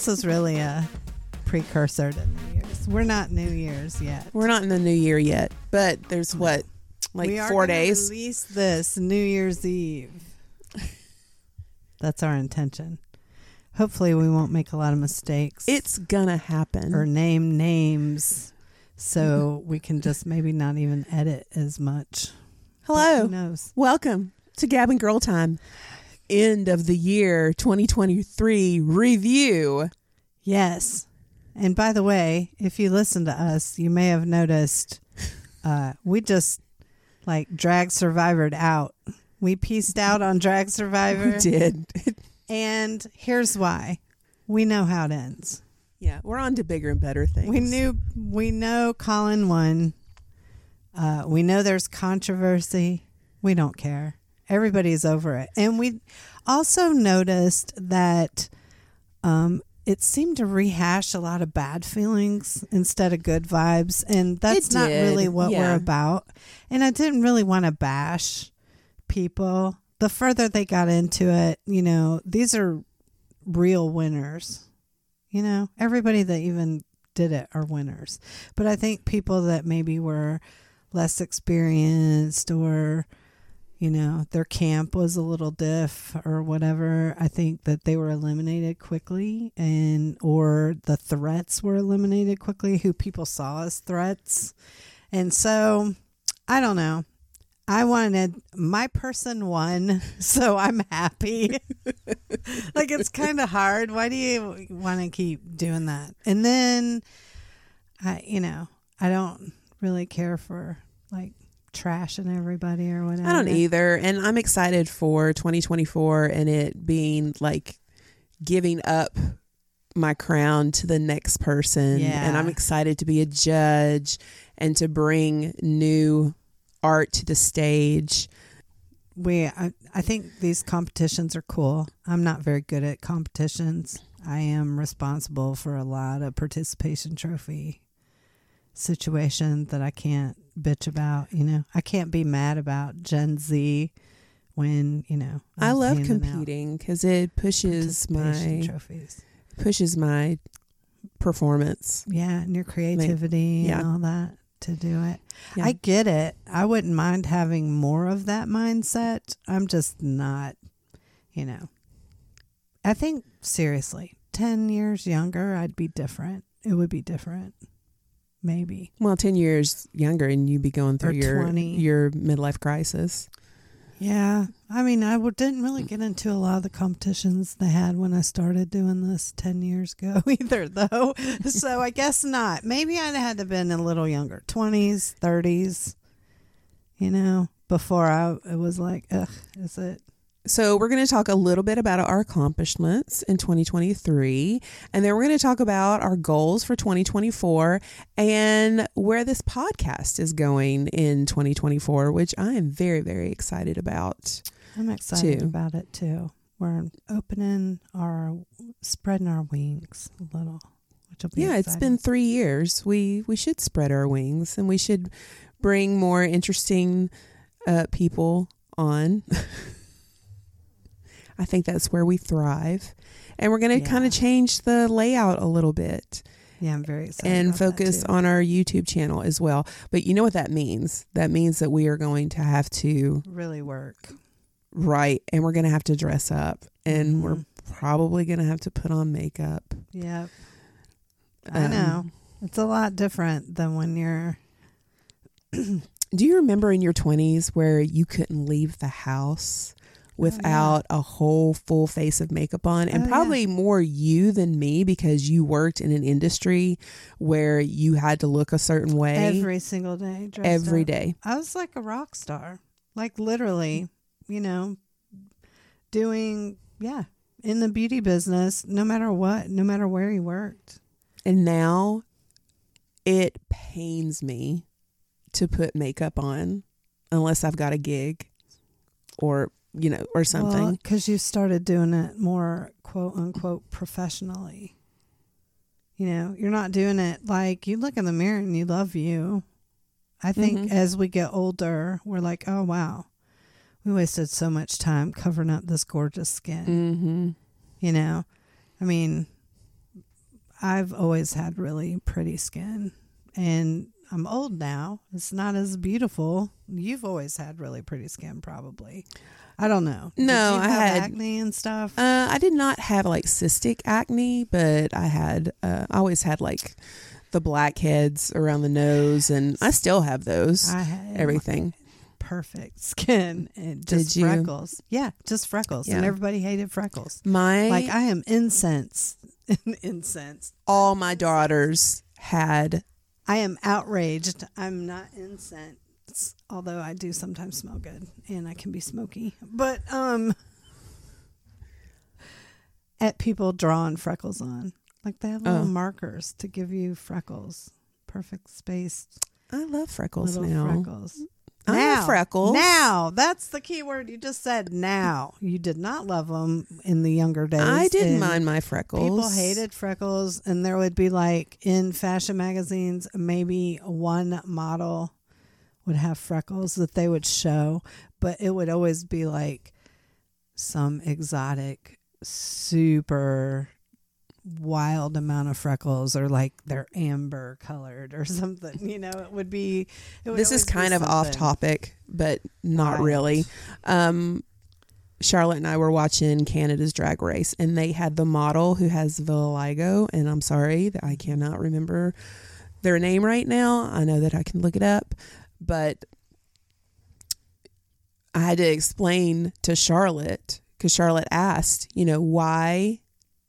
This is really a precursor to New Year's. We're not New Year's yet. We're not in the new year yet, but there's what, like we are four gonna days? Release this New Year's Eve. That's our intention. Hopefully, we won't make a lot of mistakes. It's gonna happen. or name names, so we can just maybe not even edit as much. But Hello. who knows? Welcome to Gabbing Girl Time. End of the year 2023 review. Yes. And by the way, if you listen to us, you may have noticed uh, we just like drag survivored out. We pieced out on drag survivor. We did. And here's why. We know how it ends. yeah, we're on to bigger and better things. We knew we know Colin won. Uh, we know there's controversy. We don't care. Everybody's over it. And we also noticed that um, it seemed to rehash a lot of bad feelings instead of good vibes. And that's not really what yeah. we're about. And I didn't really want to bash people. The further they got into it, you know, these are real winners. You know, everybody that even did it are winners. But I think people that maybe were less experienced or you know their camp was a little diff or whatever. I think that they were eliminated quickly and or the threats were eliminated quickly who people saw as threats. And so i don't know. I wanted my person won so i'm happy. Like it's kind of hard. Why do you want to keep doing that? And then i you know i don't really care for like trashing everybody or whatever I don't either. And I'm excited for 2024 and it being like giving up my crown to the next person. Yeah. And I'm excited to be a judge and to bring new art to the stage. we I, I think these competitions are cool i'm not very good at competitions i am responsible for a lot of participation trophy situation that i can't bitch about you know i can't be mad about gen z when you know i I'm love competing because it pushes my trophies pushes my performance. yeah and your creativity yeah. and all that to do it Yeah. I get it. I wouldn't mind having more of that mindset. I'm just not, you know. I think seriously, 10 years younger, I'd be different. It would be different. Maybe. well, 10 years younger and you'd be going through Or your 20. your midlife crisis. Yeah. I mean, I w- didn't really get into a lot of the competitions they had when I started doing this 10 years ago either, though. so I guess not. Maybe I'd had to been a little younger 20s, 30s, you know, before I it was like, ugh, is it? So, we're going to talk a little bit about our accomplishments in 2023, and then we're going to talk about our goals for 2024 and where this podcast is going in 2024, which I am very, very excited about. I'm excited Too. about it too. We're opening our, spreading our wings a little, which will be Yeah, It's been three years. We we should spread our wings and we should bring more interesting uh, people on. I think that's where we thrive, and we're going to kind of change the layout a little bit yeah, I'm very excited and focus on our YouTube channel as well. But you know what that means? That means that we are going to have to really work. Right. and we're going to have to dress up, and we're Mhm. probably going to have to put on makeup. Yeah, I Um, know. It's a lot different than when you're Do you remember in your 20s where you couldn't leave the house Oh, without a whole full face of makeup on? And Oh, yeah. probably more you than me because you worked in an industry where you had to look a certain way every single day every up. day. I was like a rock star. Like literally, you know, doing yeah, in the beauty business, no matter what, no matter where you worked. And now it pains me to put makeup on unless I've got a gig or, you know, or something. because you started doing it more quote unquote professionally. You know, you're not doing it like you look in the mirror and you love you. I think Mhm. as we get older, we're like, oh wow, we wasted so much time covering up this gorgeous skin. mm-hmm. You know, I mean, I've always had really pretty skin, and I'm old now. It's not as beautiful. You've always had really pretty skin, probably. I don't know. No, I had- acne and stuff. Uh, I did not have like cystic acne, but I had, uh, I always had like the blackheads around the nose, and I still have those. I had everything. perfect skin and just freckles. Yeah, just freckles, and everybody hated freckles. My Like I am incense, incense. all my daughters had I am outraged. I'm not although I do sometimes smell good and I can be smoky. But um at people drawing freckles on. Like they have little Oh. markers to give you freckles. Perfect spaced I love freckles little now. freckles. I have freckles. Now, that's the key word you just said. Now, you did not love them in the younger days. I didn't mind my freckles. People hated freckles, and there would be like in fashion magazines, maybe one model would have freckles that they would show, but it would always be like some exotic, super wild amount of freckles or like they're amber colored or something you know it would be it would This is kind of off topic, but not wild. really. Um, Charlotte and I were watching Canada's Drag Race, and they had the model who has vitiligo, and I'm sorry that I cannot remember their name right now. I know that I can look it up, but I had to explain to Charlotte because Charlotte asked, you know, why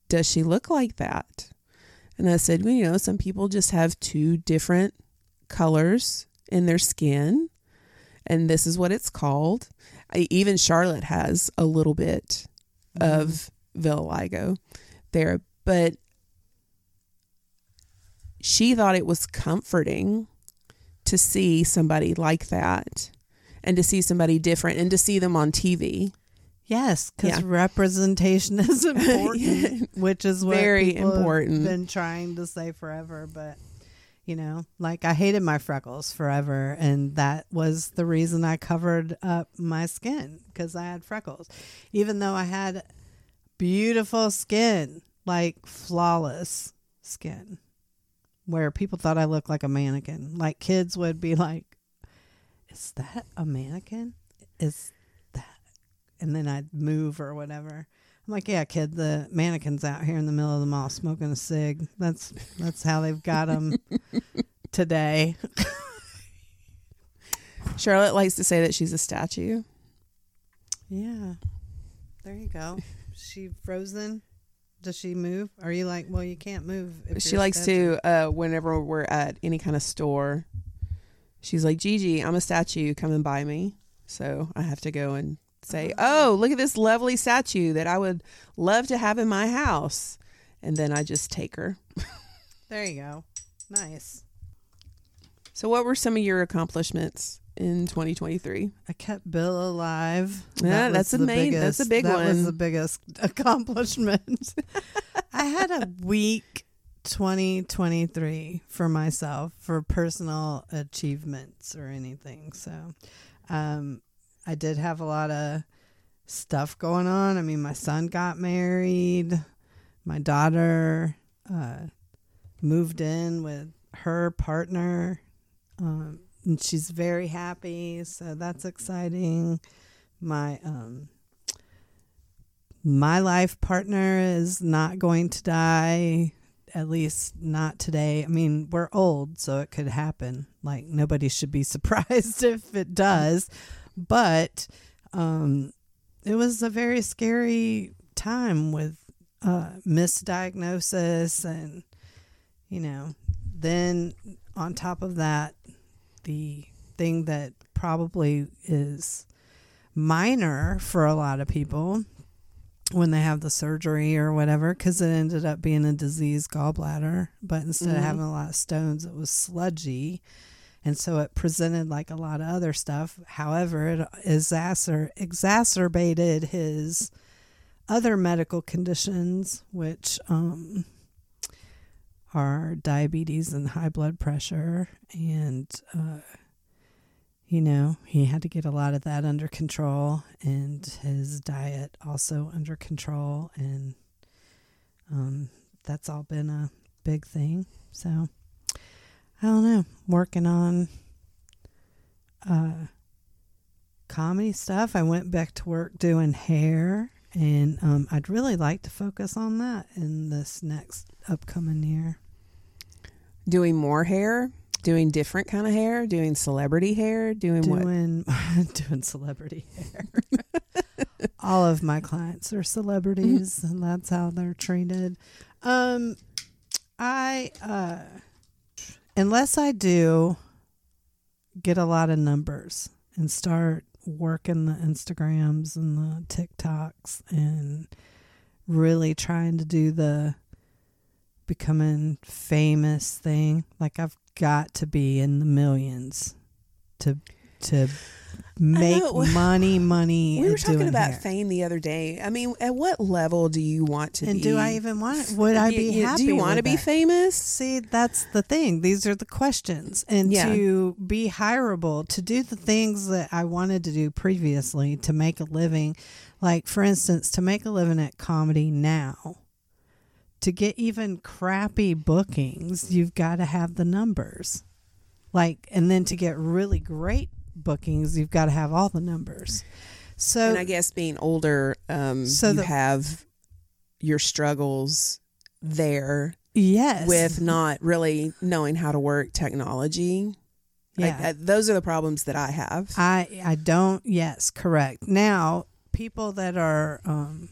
does she look like that? And I said, well, you know, some people just have two different colors in their skin, and this is what it's called. I, even Charlotte has a little bit mm-hmm. of vitiligo there, but she thought it was comforting to see somebody like that and to see somebody different and to see them on TV. Yes, because Yeah. representation is important, which is what Very important. Been trying to say forever, but you know, like I hated my freckles forever, and that was the reason I covered up my skin because I had freckles, even though I had beautiful skin, like flawless skin, where people thought I looked like a mannequin. Like kids would be like, "Is that a mannequin? Is that?" and then I'd move or whatever. I'm like, yeah, kid, the mannequin's out here in the middle of the mall smoking a cig. That's that's how they've got them today. Charlotte likes to say that she's a statue. Yeah, there you go. She frozen. Does she move? Are you like, well, you can't move. If she likes statue. to uh whenever we're at any kind of store she's like gigi i'm a statue come and buy me so i have to go and say oh look at this lovely statue that i would love to have in my house and then i just take her There you go. Nice. so what were some of your accomplishments in 2023 I kept Bill alive. Yeah, was that's a the main- that's a big that was the biggest accomplishment. I had a week 2023 for myself for personal achievements or anything. So, um, I did have a lot of stuff going on. I mean, my son got married. My daughter uh, moved in with her partner. Um, and she's very happy, so that's exciting. My um my life partner is not going to die at least not today. I mean, we're old, so it could happen. Like nobody should be surprised if it does. But um, it was a very scary time with uh, misdiagnosis, and you know, then on top of that, the thing that probably is minor for a lot of people when they have the surgery or whatever because it ended up being a diseased gallbladder but instead Mhm. of having a lot of stones it was sludgy and so it presented like a lot of other stuff however it exacer- exacerbated his other medical conditions which um, are diabetes and high blood pressure and uh, you know, he had to get a lot of that under control and his diet also under control. And um, that's all been a big thing. So I don't know, working on uh, comedy stuff. I went back to work doing hair. And um, I'd really like to focus on that in this next upcoming year. Doing more hair, doing different kind of hair, doing celebrity hair, doing, what? doing doing celebrity hair. All of my clients are celebrities, and that's how they're treated. Um, I uh, unless I do get a lot of numbers and start working the Instagrams and the TikToks and really trying to do the becoming famous thing. Like I've got to be in the millions to to make money, money. We were talking about hair. fame the other day. I mean, at what level do you want to And be? do I even want it? Would I be you- happy? Do you want to be that? famous? See, that's the thing. These are the questions. And Yeah. to be hireable, to do the things that I wanted to do previously to make a living, like for instance, to make a living at comedy now, to get even crappy bookings, you've got to have the numbers. Like, and then to get really great bookings, you've got to have all the numbers. So, and I guess being older, um, So you the- have your struggles there yes. with not really knowing how to work technology. Like, yeah. uh, those are the problems that I have. I I don't. Yes, correct. Now, people that are um,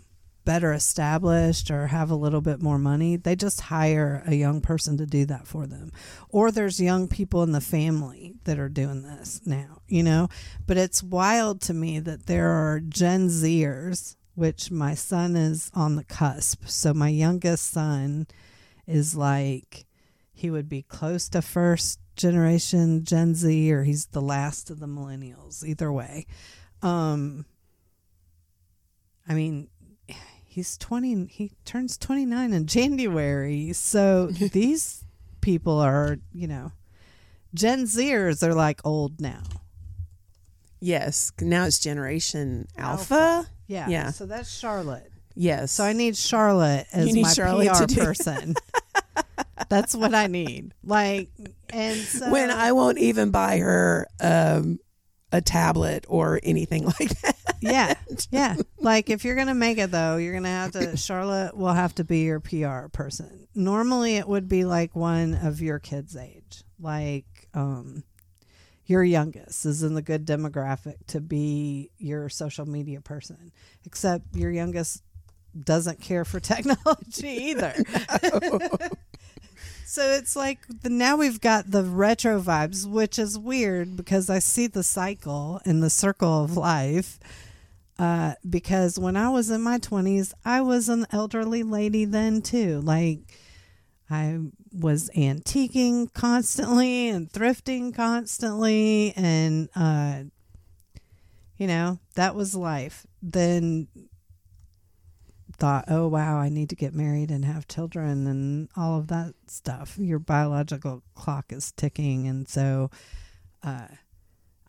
better established or have a little bit more money, they just hire a young person to do that for them. Or there's young people in the family that are doing this now. You know, but it's wild to me that there are Gen Zers, which my son is on the cusp. So my youngest son is like he would be close to first generation Gen Z or he's the last of the millennials either way um I mean he's 20 he turns 29 in January so these people are you know Gen Zers are like old now yes, now it's Generation Alpha. Alpha. yeah Yeah. so that's Charlotte Yes. so I need Charlotte as need my Charlotte PR person that's what I need like and so when I won't even buy her um, a tablet or anything like that. yeah, yeah. Like if you're gonna make it though, you're gonna have to. Charlotte will have to be your PR person. Normally, it would be like one of your kids' age, like um, your youngest is in the good demographic to be your social media person. Except your youngest doesn't care for technology either. So it's like the, now we've got the retro vibes, which is weird because I see the cycle and the circle of life. Uh, because when I was in my 20s, I was an elderly lady then too. Like, I was antiquing constantly and thrifting constantly. And, uh, you know, that was life. Then thought, oh, wow, I need to get married and have children and all of that stuff. Your biological clock is ticking. And so uh,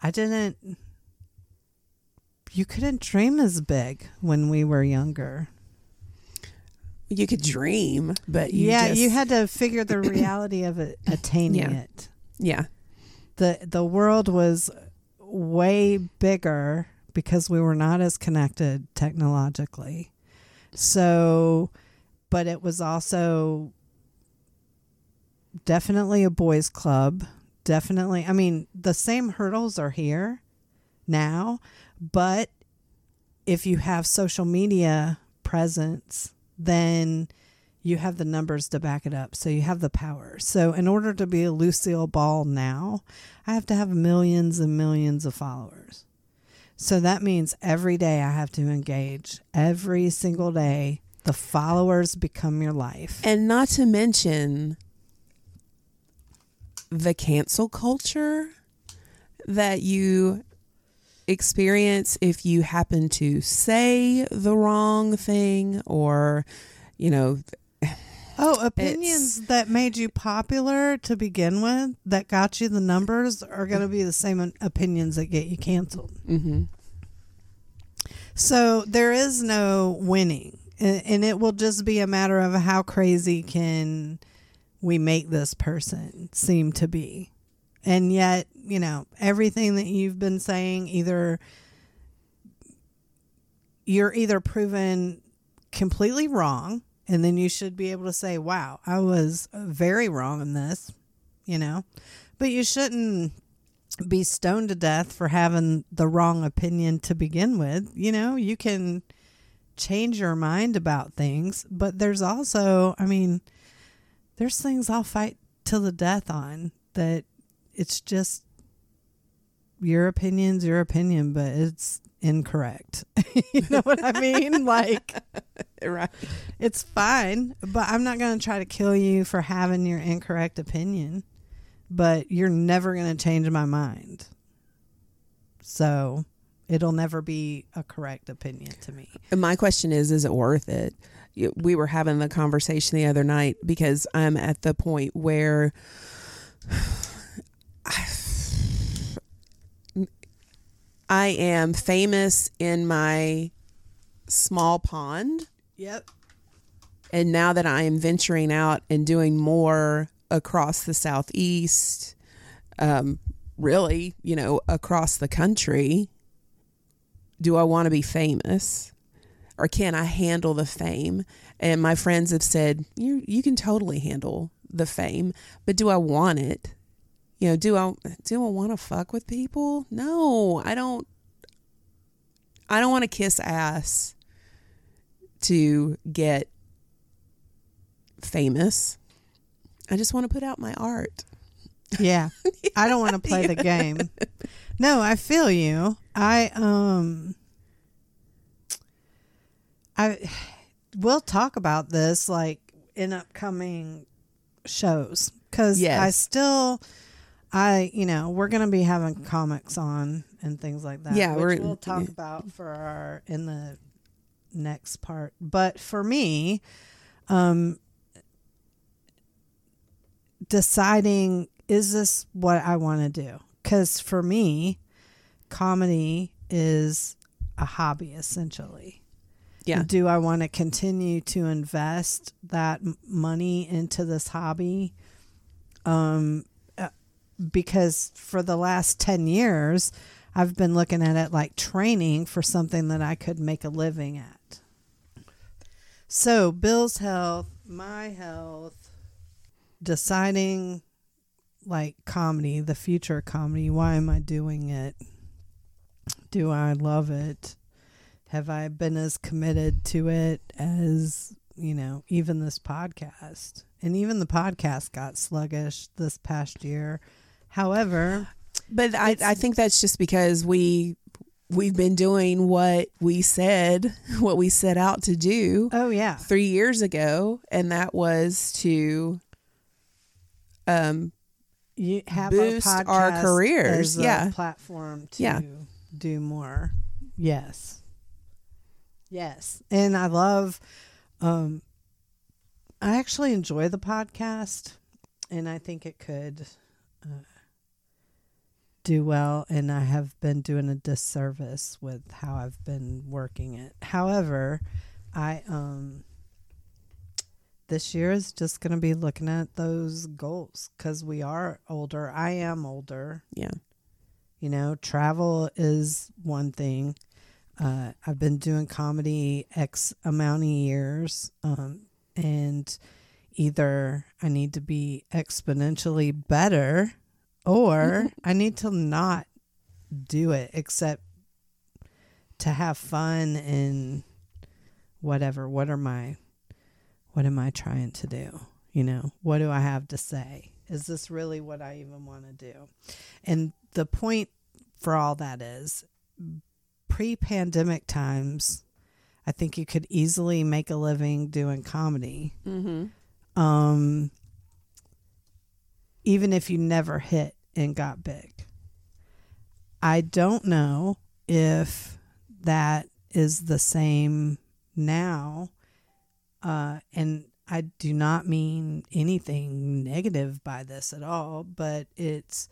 I didn't, you couldn't dream as big when we were younger. You could dream, but you yeah, just- you had to figure the reality of it, attaining Yeah. it. yeah. The, the world was way bigger because we were not as connected technologically. So, but it was also definitely a boys club. Definitely. I mean, the same hurdles are here now, but if you have social media presence, then you have the numbers to back it up. So you have the power. So in order to be a Lucille Ball now, I have to have millions and millions of followers. So that means every day I have to engage. Every single day, the followers become your life. And not to mention the cancel culture that you experience if you happen to say the wrong thing or, you know, Oh, opinions that made you popular to begin with, that got you the numbers, are going to be the same opinions that get you canceled. hmm So there is no winning, and and it will just be a matter of how crazy can we make this person seem to be. And yet, you know, everything that you've been saying, either you're either proven completely wrong, and then you should be able to say, wow, I was very wrong in this, you know, but you shouldn't be stoned to death for having the wrong opinion to begin with. You know, you can change your mind about things, but there's also, I mean, there's things I'll fight till the death on that it's just your opinion's your opinion, but it's incorrect. you know what I mean? like, Right. it's fine, but I'm not going to try to kill you for having your incorrect opinion, but you're never going to change my mind. So it'll never be a correct opinion to me. And my question is, is it worth it? We were having the conversation the other night because I'm at the point where I am famous in my small pond. Yep. And now that I am venturing out and doing more across the Southeast, um, really, you know, across the country, do I want to be famous? Or can I handle the fame? And my friends have said, you you can totally handle the fame, but do I want it? You know, do I do I want to fuck with people? No, I don't I don't want to kiss ass to get famous. I just want to put out my art. Yeah. I don't want to play the game. No, I feel you. I um I we'll talk about this like in upcoming shows cuz I still I you know, we're going to be having comics on and things like that. Yeah, which we're- we'll talk about for our in the next part. But for me, um deciding is this what I want to do? Because for me, comedy is a hobby essentially. Yeah. Do I want to continue to invest that money into this hobby? Um, because for the last 10 years, I've been looking at it like training for something that I could make a living at. So, Bill's health, my health, deciding like comedy, the future comedy. Why am I doing it? Do I love it? Have I been as committed to it as, you know, even this podcast? And even the podcast got sluggish this past year. However, But I, I think that's just because we we've been doing what we said, what we set out to do oh yeah. three years ago, and that was to um you have boost our, our careers, as a yeah. platform to Yeah. do more. Yes. Yes. And I love um I actually enjoy the podcast and I think it could uh, do well and I have been doing a disservice with how I've been working it. However, I um this year is just going to be looking at those goals cuz we are older. I am older. yeah. You know, travel is one thing. Uh, I've been doing comedy X amount of years. Um, and either I need to be exponentially better or I need to not do it except to have fun and whatever. What are my what am I trying to do? You know, what do I have to say? Is this really what I even want to do? And the point for all that is pre pandemic times, I think you could easily make a living doing comedy. Mm-hmm. Um, even if you never hit and got big. I don't know if that is the same now. Uh, and I do not mean anything negative by this at all, but it's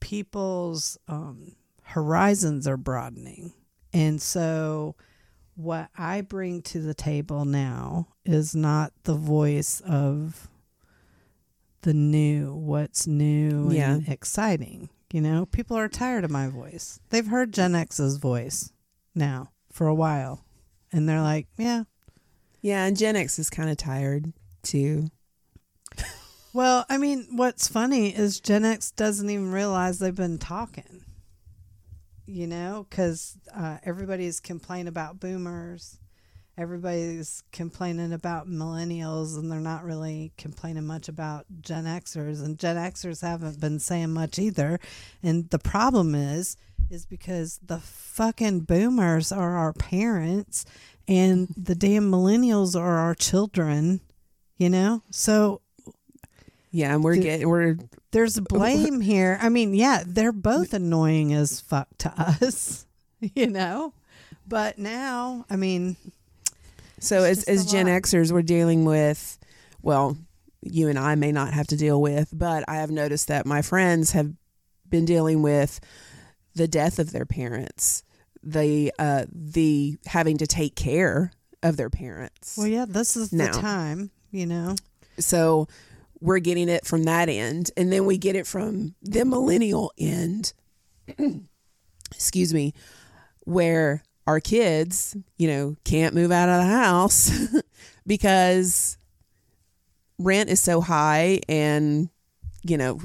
people's um, horizons are broadening. And so, what I bring to the table now is not the voice of the new, what's new Yeah. and exciting. You know, people are tired of my voice. They've heard Gen X's voice now for a while. And they're like, yeah, Yeah, and Gen X is kind of tired too. Well, I mean, what's funny is Gen X doesn't even realize they've been talking. You know, because uh, everybody's complaining about boomers, everybody's complaining about millennials, and they're not really complaining much about Gen Xers. And Gen Xers haven't been saying much either. And the problem is, is because the fucking boomers are our parents, and the damn millennials are our children. You know, so Yeah, and we're getting we're there's blame here. I mean, yeah, they're both annoying as fuck to us, you know. But now, I mean, so It's as as Gen lot. Xers, we're dealing with well, you and I may not have to deal with, but I have noticed that my friends have been dealing with the death of their parents, the uh the having to take care of their parents. well, yeah, this is the time, you know. So we're getting it from that end. And then we get it from the millennial end, excuse me, where our kids, you know, can't move out of the house because rent is so high and, you know,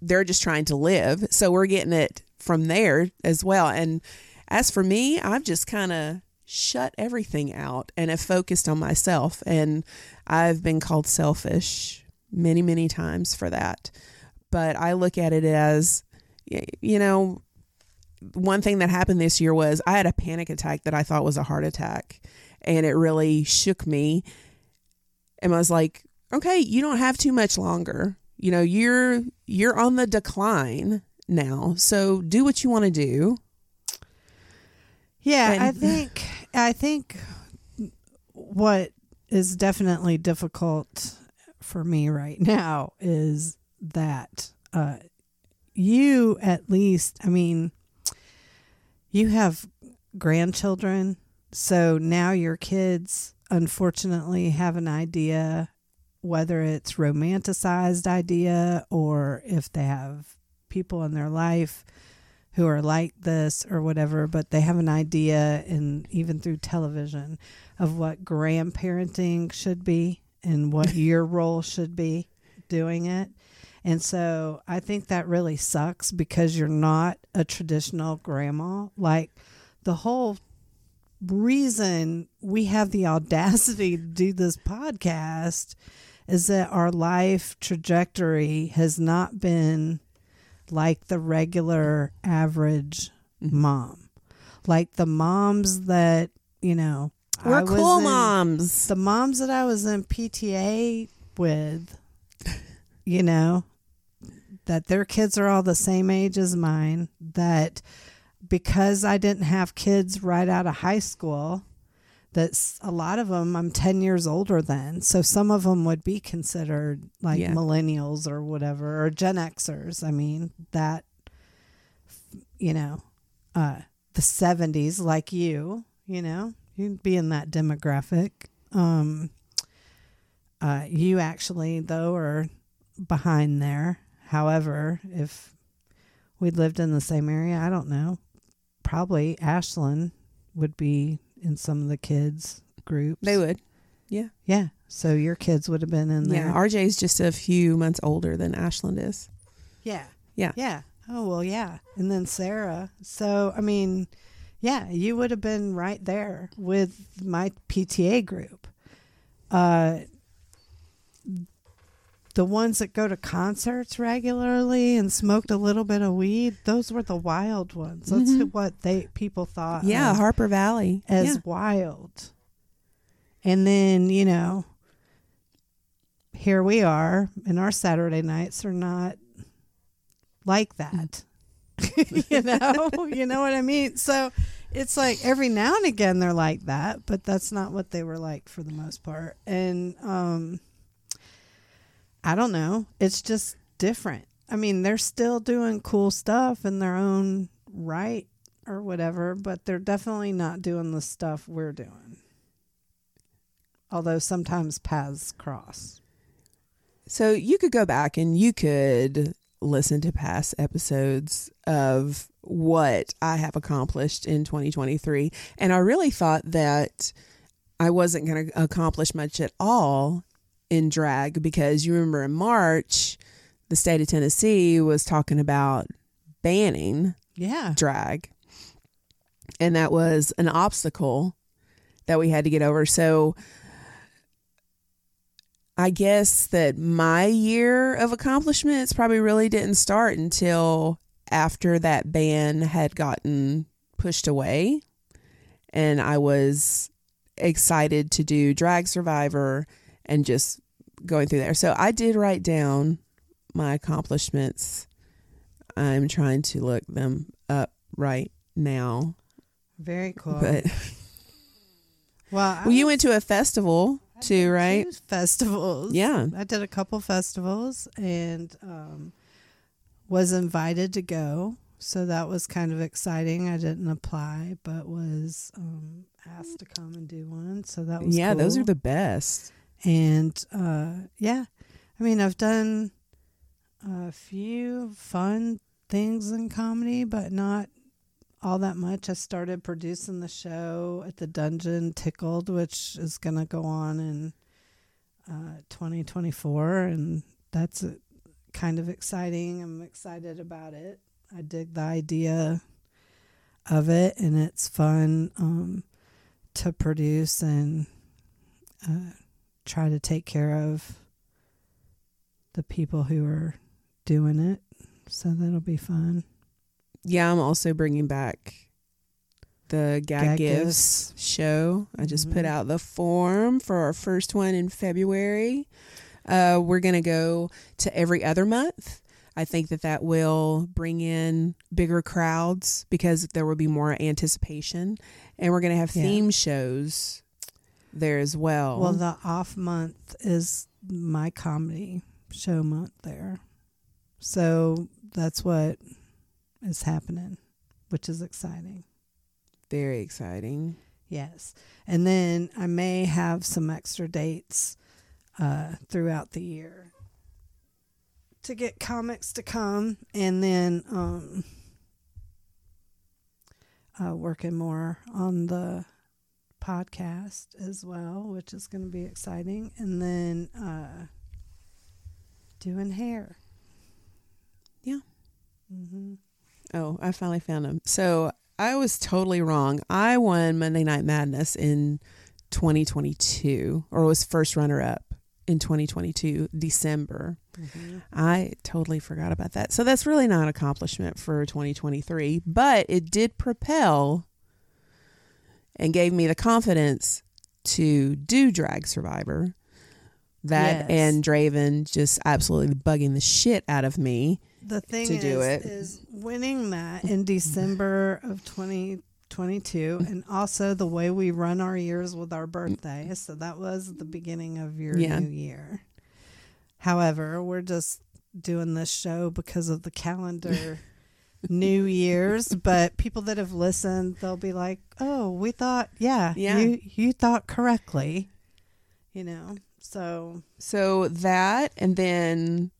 they're just trying to live. So we're getting it from there as well. And as for me, I've just kind of shut everything out and have focused on myself. And I've been called selfish many, many times for that. But I look at it as, you know, one thing that happened this year was I had a panic attack that I thought was a heart attack. And it really shook me. And I was like, okay, you don't have too much longer. You know, you're you're on the decline now. So do what you want to do. Yeah, And- I think I think what is definitely difficult for me right now is that uh, you at least, I mean, you have grandchildren, so now your kids unfortunately have an idea whether it's romanticized idea or if they have people in their life who are like this or whatever, but they have an idea, and even through television, of what grandparenting should be and what your role should be doing it. And so I think that really sucks because you're not a traditional grandma. Like the whole reason we have the audacity to do this podcast is that our life trajectory has not been like the regular average mm-hmm. mom. Like the moms that, you know, We're cool in- moms. the moms that I was in PTA with, you know, that their kids are all the same age as mine, that because I didn't have kids right out of high school, that's a lot of them I'm 10 years older than. So some of them would be considered like Yeah. millennials or whatever, or Gen Xers. I mean, that, you know, uh, the 70s, like you, you know, you'd be in that demographic. Um, uh, you actually, though, are behind there. However, if we'd lived in the same area, I don't know. Probably Ashland would be in some of the kids' groups. They would. Yeah. Yeah. So your kids would have been in there. Yeah, RJ's just a few months older than Ashland is. yeah. Yeah. Yeah. Oh, well, yeah. And then Sarah. So, I mean, yeah, you would have been right there with my PTA group. Uh, the ones that go to concerts regularly and smoked a little bit of weed, those were the wild ones. That's Mhm. what they people thought Yeah, of Harper Valley. as yeah. wild. And then, you know, here we are, and our Saturday nights are not like that. you know, you know what I mean? So it's like every now and again they're like that, but that's not what they were like for the most part. And um I don't know. It's just different. I mean, they're still doing cool stuff in their own right or whatever, but they're definitely not doing the stuff we're doing. Although sometimes paths cross. So you could go back and you could listen to past episodes of what I have accomplished in 2023. And I really thought that I wasn't going to accomplish much at all in drag because you remember in March, the state of Tennessee was talking about banning Yeah. drag. And that was an obstacle that we had to get over. So I guess that my year of accomplishments probably really didn't start until after that ban had gotten pushed away. And I was excited to do Drag Survivor and just going through there. So I did write down my accomplishments. I'm trying to look them up right now. Very cool. But well, well, you went to a festival too, right? festivals. Yeah. I did a couple festivals and um, was invited to go. So that was kind of exciting. I didn't apply, but was um, asked to come and do one. So that was Yeah, those are the best. And uh, yeah, I mean, I've done a few fun things in comedy, but not all that much. I started producing the show at the Dungeon Tickled, which is going to go on in uh, 2024, and that's uh kind of exciting. I'm excited about it. I dig the idea of it, and it's fun um, to produce and uh, try to take care of the people who are doing it. So that'll be fun. Yeah, I'm also bringing back the Gag, Gag Gifts show. I just put Mhm. out the form for our first one in February. Uh, we're going to go to every other month. I think that that will bring in bigger crowds because there will be more anticipation. And we're going to have Yeah. theme shows there as well. Well, the off month is my comedy show month there. So that's what is happening, which is exciting. Very exciting. Yes. And then I may have some extra dates uh, throughout the year to get comics to come and then um, uh, working more on the podcast as well, which is going to be exciting. And then uh, doing hair. Yeah. Mm-hmm. Oh, I finally found them. So I was totally wrong. I won Monday Night Madness in 2022, or was first runner up in 2022, December. hmm I totally forgot about that. So that's really not an accomplishment for 2023, but it did propel and gave me the confidence to do Drag Survivor. That Yes. and Draven just absolutely bugging the shit out of me. the thing to is, do it. is winning that in December of 2022, and also the way we run our years with our birthday. So that was the beginning of your Yeah. new year. However, we're just doing this show because of the calendar. New Year's, but people that have listened, they'll be like, "Oh, we thought, yeah, Yeah. you you thought correctly," you know. So So that, and then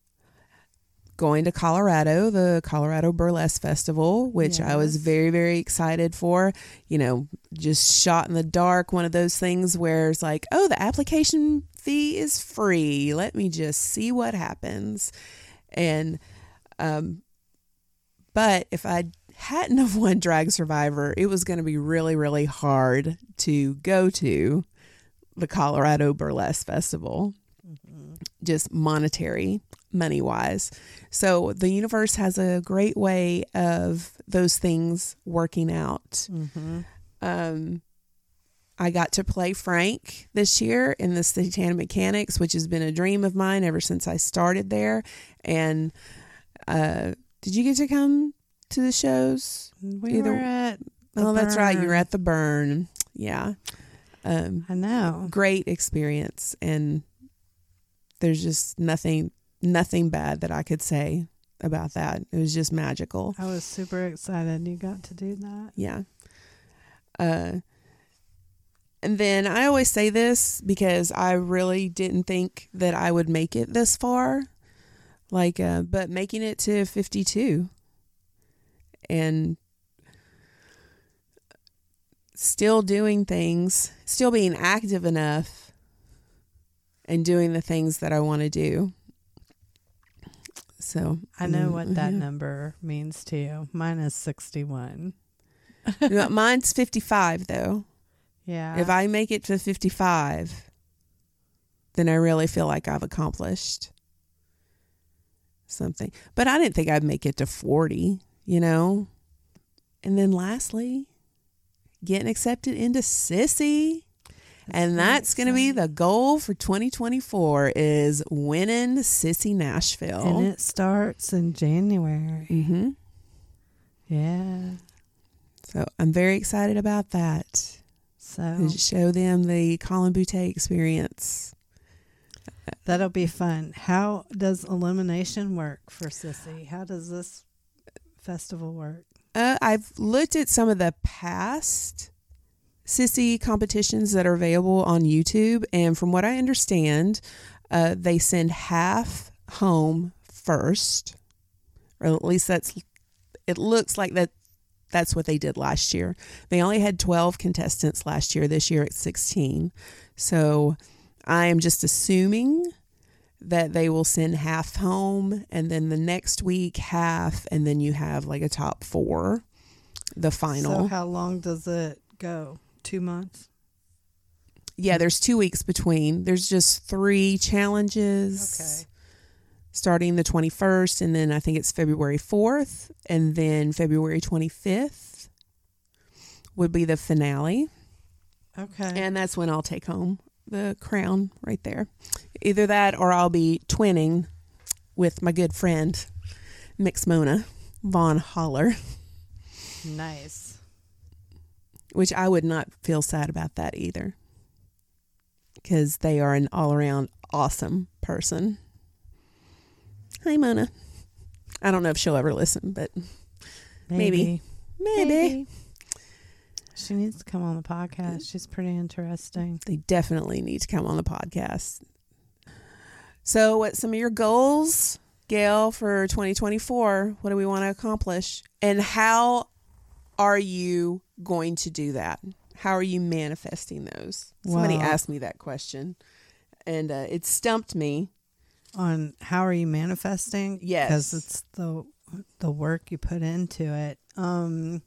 going to Colorado, the Colorado Burlesque Festival, which I was very, very excited for. You know, just shot in the dark, one of those things where it's like, oh, the application fee is free. Let me just see what happens. And, um, but if I hadn't have won Drag Survivor, it was going to be really, really hard to go to the Colorado Burlesque Festival, just monetary, money wise. So the universe has a great way of those things working out. Mm-hmm. Um, I got to play Frank this year in the Satanic Mechanics, which has been a dream of mine ever since I started there. And uh, did you get to come to the shows? We Either- were at. oh, that's right. You were at the Burn. Yeah. Um, I know. great experience, and there's just nothing, nothing bad that I could say about that. It was just magical. I was super excited you got to do that. Yeah. Uh, and then I always say this because I really didn't think that I would make it this far. Like, uh, but making it to 52 and still doing things, still being active enough and doing the things that I want to do. So I know mm, what that yeah. number means to you. Mine is 61. Mine's 55 though. Yeah. if I make it to 55, then I really feel like I've accomplished something. But I didn't think I'd make it to 40, you know? And then lastly, getting accepted into Sissy. and that's going to be the goal for 2024 is winning Sissy Nashville. And it starts in January. hmm Yeah. So I'm very excited about that. So To show them the Colin Buttre experience. That'll be fun. How does elimination work for Sissy? How does this festival work? Uh, I've looked at some of the past sissy competitions that are available on YouTube, and from what I understand, uh, they send half home first, or at least that's. It looks like that. That's what they did last year. They only had twelve contestants last year. This year it's sixteen. So I am just assuming that they will send half home and then the next week half and then you have like a top four the final So how long does it go? Two months? yeah there's two weeks between there's just three challenges Okay. starting the 21st and then i think it's february 4th and then february 25th would be the finale Okay. and that's when i'll take home the crown right there either that or i'll be twinning with my good friend mix mona von holler nice. which I would not feel sad about that either. Because they are an all around awesome person. Hi, Mona. I don't know if she'll ever listen, but Maybe. maybe. She needs to come on the podcast. She's pretty interesting. They definitely need to come on the podcast. So, what some of your goals, Gail, for 2024? What do we want to accomplish? And how are you going to do that? How are you manifesting those? Somebody asked me that question, and uh, it stumped me. On how are you manifesting? Yes. Because it's the the work you put into it. Um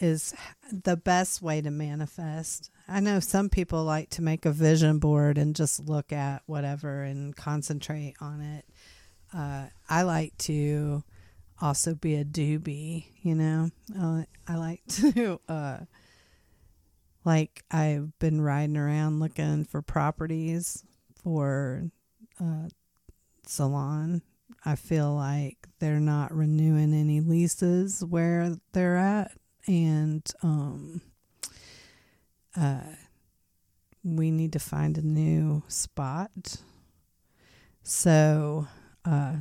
is the best way to manifest. I know some people like to make a vision board and just look at whatever and concentrate on it. Uh, I like to also be a doobie, you know. Uh, I like to, uh, like, I've been riding around looking for properties for uh, salon. I feel like they're not renewing any leases where they're at, and um, uh, we need to find a new spot. So uh,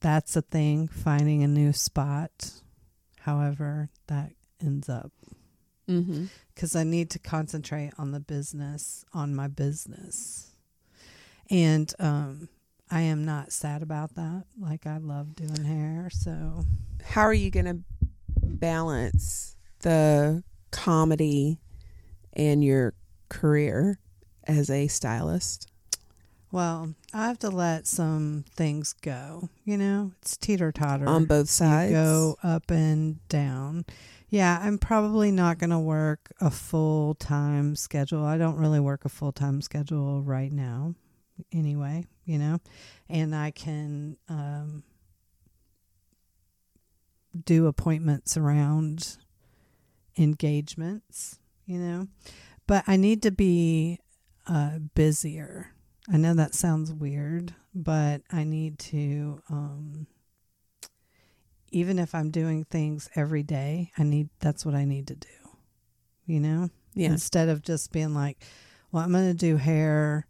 that's a thing, finding a new spot. However, that ends up Mm-hmm. because I need to concentrate on the business, on my business. And um, I am not sad about that. Like, I love doing hair. So, How are you going to balance the comedy and your career as a stylist? Well, I have to let some things go. You know, it's teeter totter. on both sides. go up and down. Yeah, I'm probably not going to work a full time schedule. I don't really work a full time schedule right now, anyway, you know, and I can um, do appointments around engagements, you know, but I need to be uh, busier. I know that sounds weird, but I need to. Um, even if I'm doing things every day, I need that's what I need to do. You know? Yeah. Instead of just being like, well, I'm going to do hair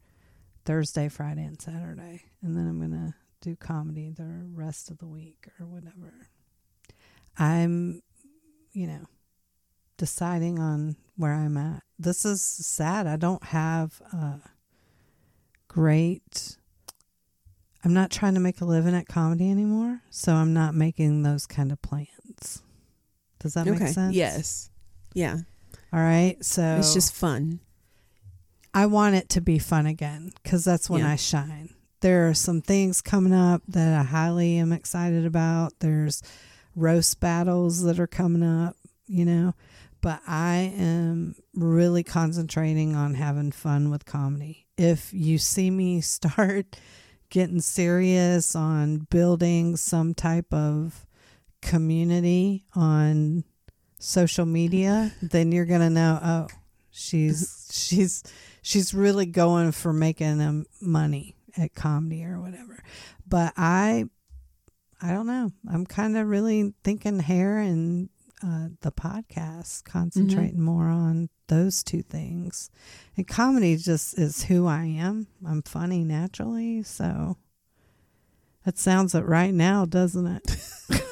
Thursday, Friday, and Saturday, and then I'm going to do comedy the rest of the week or whatever. I'm, you know, deciding on where I'm at. This is sad. I don't have a great I'm not trying to make a living at comedy anymore, so I'm not making those kind of plans. Does that okay. make sense? Yes. Yeah. All right. So It's just fun. I want it to be fun again because that's when Yeah. I shine. There are some things coming up that I highly am excited about. There's roast battles that are coming up, you know, but I am really concentrating on having fun with comedy. If you see me start getting serious on building some type of community on social media, then you're going to know, oh, she's she's she's really going for making um, money at comedy or whatever. But I I don't know. I'm kind of really thinking hair and uh, the podcast, concentrating more on those two things. And comedy just is who I am. I'm funny naturally, so that sounds it right now, doesn't it?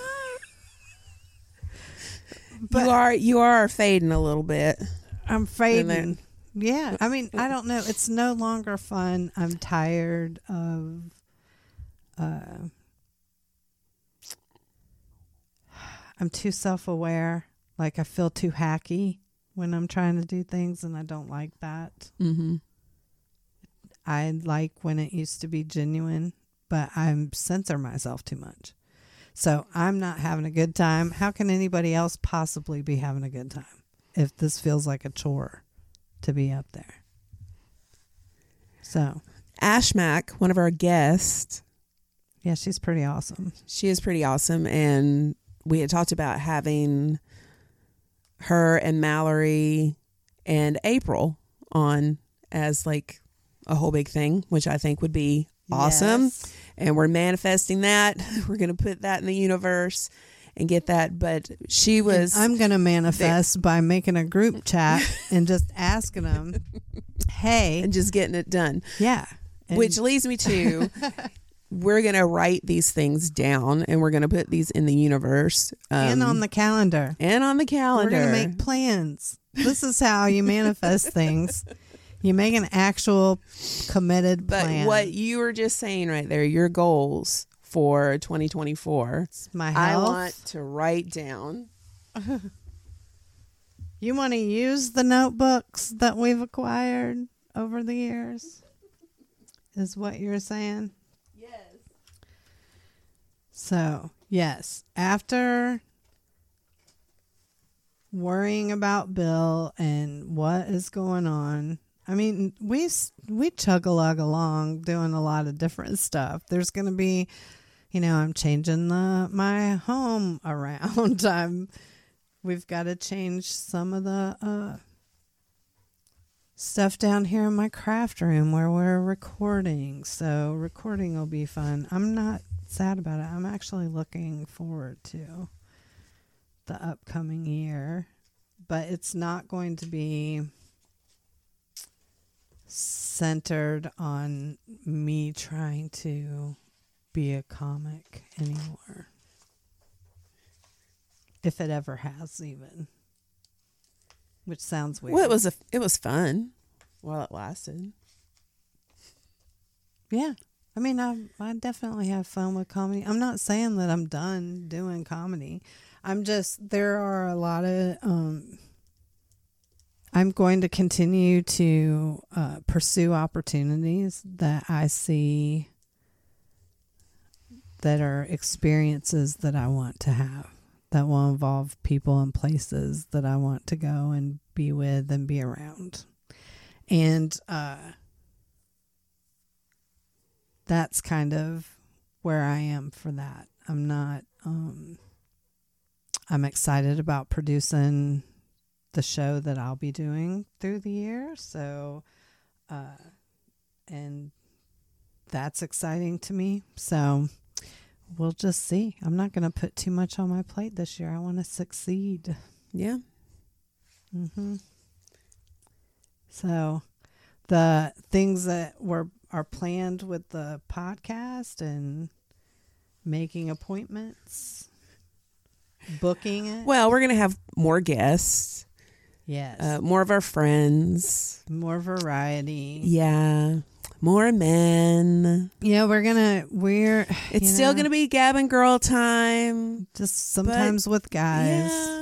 But- you are you are fading a little bit. I'm then- fading. Yeah, I mean, I don't know. It's no longer fun. I'm tired of. Uh, I'm too self aware. Like I feel too hacky when I'm trying to do things, and I don't like that. Mm-hmm. I like when it used to be genuine, but I censor myself too much. So I'm not having a good time. How can anybody else possibly be having a good time if this feels like a chore to be up there? So, Ashmack, one of our guests, yeah, she's pretty awesome. she is pretty awesome, and we had talked about having her and Mallory and April on as like a whole big thing, which I think would be awesome. Yes. and we're manifesting that. We're going to put that in the universe and get that. But she was, I'm going to manifest by making a group chat and just asking them, hey, and just getting it done. yeah. And- Which leads me to we're going to write these things down and we're going to put these in the universe um, and on the calendar. and on the calendar. We're going to make plans. This is how you manifest things. You make an actual committed but plan. But what you were just saying right there, your goals for 2024, my I want to write down. you want to use the notebooks that we've acquired over the years? Is what you're saying? So, yes, after worrying about Bill and what is going on, I mean, we we chug a lug along doing a lot of different stuff. There's going to be, you know, I'm changing the my home around. I'm we've got to change some of the uh stuff down here in my craft room where we're recording. So recording will be fun. I'm not sad about it. I'm actually looking forward to the upcoming year, but it's not going to be centered on me trying to be a comic anymore. If it ever has, even. Which sounds weird. Well, it was a, it was fun while it lasted. Yeah. I mean, I I definitely have fun with comedy. I'm not saying that I'm done doing comedy. I'm just there are a lot of um I'm going to continue to uh, pursue opportunities that I see that are experiences that I want to have that will involve people and places that I want to go and be with and be around. And uh, that's kind of where I am for that. I'm not, um, I'm excited about producing the show that I'll be doing through the year. So, uh, and that's exciting to me. So, we'll just see. I'm not going to put too much on my plate this year. I want to succeed. Yeah. hmm So, the things that were are planned with the podcast and making appointments, booking it. Well, we're going to have more guests, yes, uh, more of our friends. more variety. Yeah. More men. Yeah, we're gonna we're It's still know, to be Gab and Girl time. just sometimes with guys. Yeah.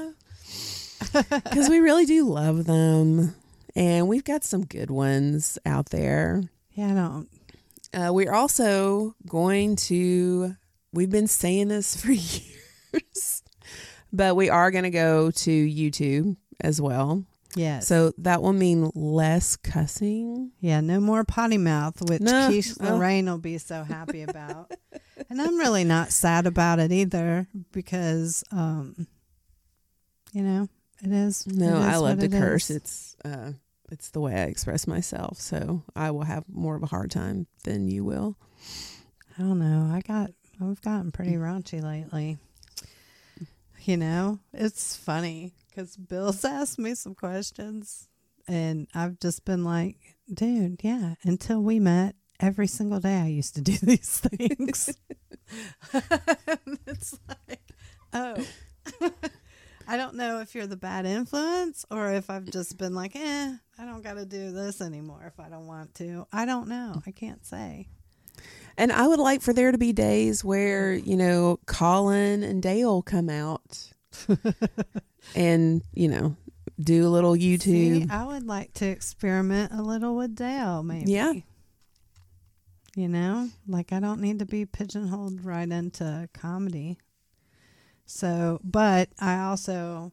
Because we really do love them. And we've got some good ones out there. Yeah, I don't. Uh, we're also going to, we've been saying this for years, but we are going to go to YouTube as well. Yes. So that will mean less cussing. yeah, no more potty mouth, which No. Keish Oh. Lorraine will be so happy about. and I'm really not sad about it either because, um, you know, it is. No, it is I love to it curse. is. It's, uh, it's the way I express myself. So I will have more of a hard time than you will. I don't know. I got I've gotten pretty raunchy lately. You know, it's funny because Bill's asked me some questions, and I've just been like, "Dude, yeah." Until we met, every single day I used to do these things. it's like, oh. I don't know if you're the bad influence or if I've just been like, eh, I don't got to do this anymore if I don't want to. I don't know. I can't say. And I would like for there to be days where, you know, Colin and Dale come out and, you know, do a little YouTube. See, I would like to experiment a little with Dale, maybe. Yeah. You know, like I don't need to be pigeonholed right into comedy. So, but I also,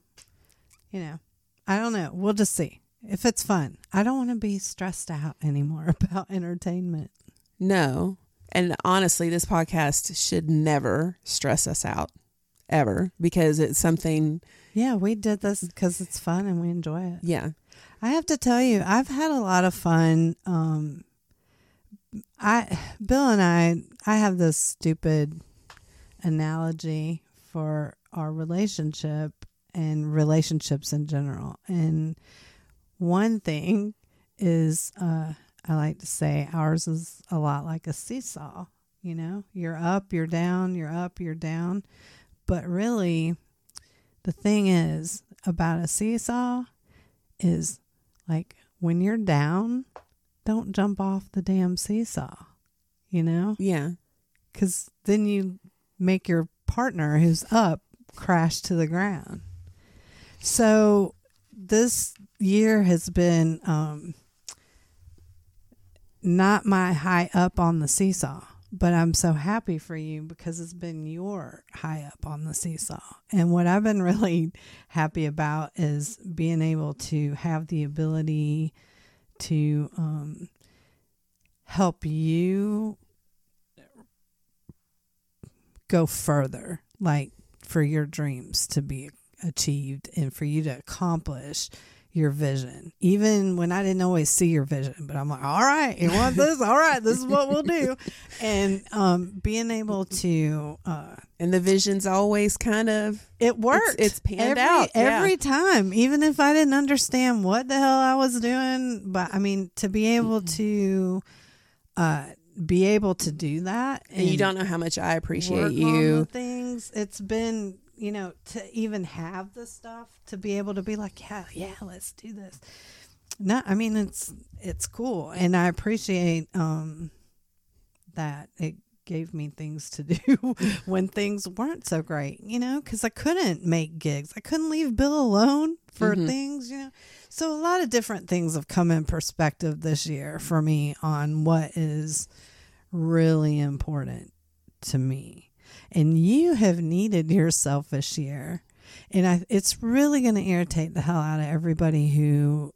you know, I don't know. We'll just see if it's fun. I don't want to be stressed out anymore about entertainment. No. And honestly, this podcast should never stress us out ever because it's something, Yeah, we did this because it's fun and we enjoy it. yeah. I have to tell you, I've had a lot of fun. Um, I, Bill and I, I have this stupid analogy for our relationship and relationships in general. And one thing is, uh, I like to say ours is a lot like a seesaw. You know, you're up, you're down, you're up, you're down. But really, the thing is about a seesaw is like when you're down, don't jump off the damn seesaw, you know? Yeah. Because then you make your partner who's up crash to the ground. So this year has been um, not my high up on the seesaw, but I'm so happy for you because it's been your high up on the seesaw. And what I've been really happy about is being able to have the ability to um, help you go further, like for your dreams to be achieved and for you to accomplish your vision. Even when I didn't always see your vision, but I'm like, all right, you want this? All right, this is what we'll do. And um, being able to, uh, And the vision's always kind of, it worked. it's panned every, out, yeah. every time, even if I didn't understand what the hell I was doing. But I mean, to be able to, uh, be able to do that, and you don't know how much I appreciate work on the you. things. It's been, you know, to even have the stuff to be able to be like, yeah, yeah, let's do this. No, I mean it's it's cool, and I appreciate um that it gave me things to do when things weren't so great, you know, because I couldn't make gigs. I couldn't leave Bill alone for Mhm. things, you know. So a lot of different things have come in perspective this year for me on what is really important to me. And you have needed yourself this year. And I, it's really going to irritate the hell out of everybody who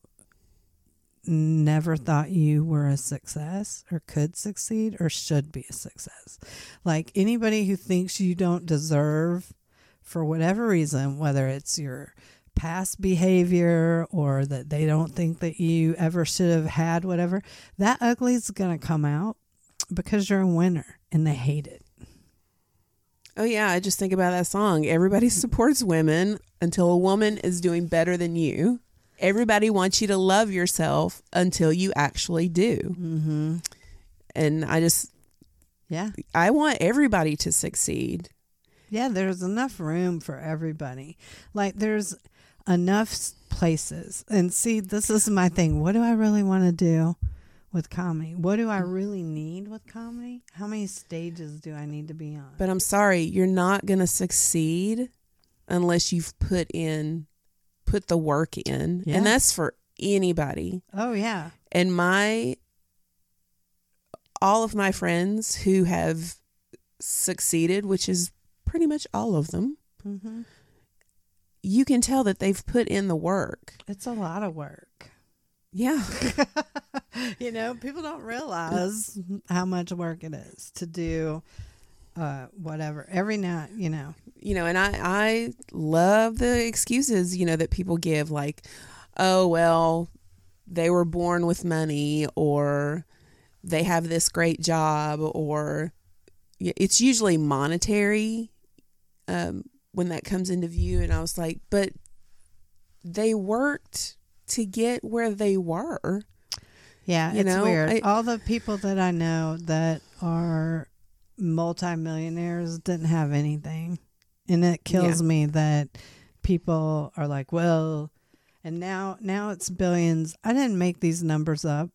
never thought you were a success or could succeed or should be a success. Like anybody who thinks you don't deserve, for whatever reason, whether it's your past behavior or that they don't think that you ever should have had whatever, that ugly's going to come out because you're a winner and they hate it. Oh yeah, I just think about that song. Everybody supports women until a woman is doing better than you. Everybody wants you to love yourself until you actually do. Mm-hmm. And I just Yeah. I want everybody to succeed. Yeah, there's enough room for everybody. Like there's enough places. And see, this is my thing. What do I really want to do with comedy? What do I really need with comedy? How many stages do I need to be on? But I'm sorry, you're not going to succeed unless you've put in put the work in. Yeah. And that's for anybody. oh yeah. And my all of my friends who have succeeded, which is pretty much all of them, hmm you can tell that they've put in the work. It's a lot of work. Yeah. you know, people don't realize how much work it is to do uh whatever every night, you know. you know, and I I love the excuses, you know, that people give like, "Oh, well, they were born with money or they have this great job or it's usually monetary um when that comes into view and I was like, "But they worked to get where they were." Yeah, You it's know, weird. I- All the people that I know that are multimillionaires didn't have anything. And it kills me that people are like, well, and now now it's billions. I didn't make these numbers up.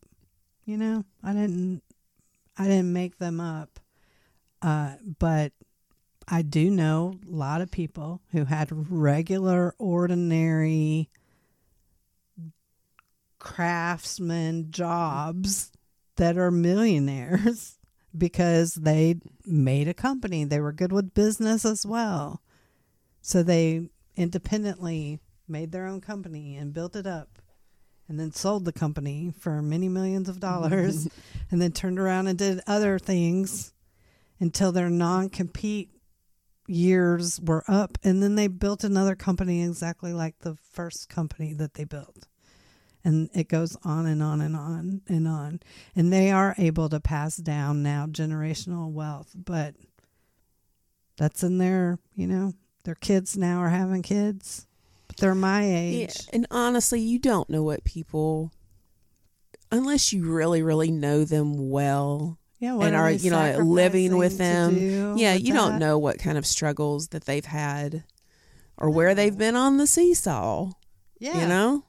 You know, I didn't I didn't make them up. Uh, but I do know a lot of people who had regular ordinary craftsman jobs that are millionaires because they made a company. They were good with business as well. So they independently made their own company and built it up and then sold the company for many millions of dollars and then turned around and did other things until their non compete years were up and then they built another company exactly like the first company that they built and it goes on and on and on and on. And they are able to pass down now generational wealth but that's in their you know their kids now are having kids but they're my Yeah, age. and honestly, you don't know what people unless you really really know them well yeah, and are, they you know, living with them. yeah with you don't know what kind of struggles that they've had or where they've been on the seesaw yeah. you know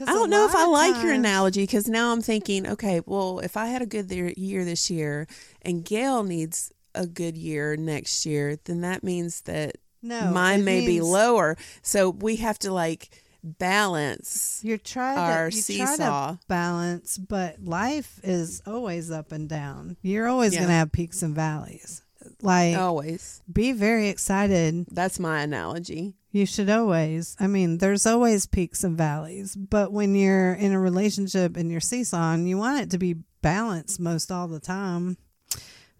i don't know if i like your analogy because now i'm thinking okay well if i had a good year- this year and gail needs a good year next year then that means that no mine may be lower so we have to like balance you're trying our to you try to balance, but life is always up and down. You're always Yeah. going to have peaks and valleys. Like, always be very excited. that's my analogy You should always. I mean, there's always peaks and valleys, but when you're in a relationship and you're seesawing, you want it to be balanced most all the time.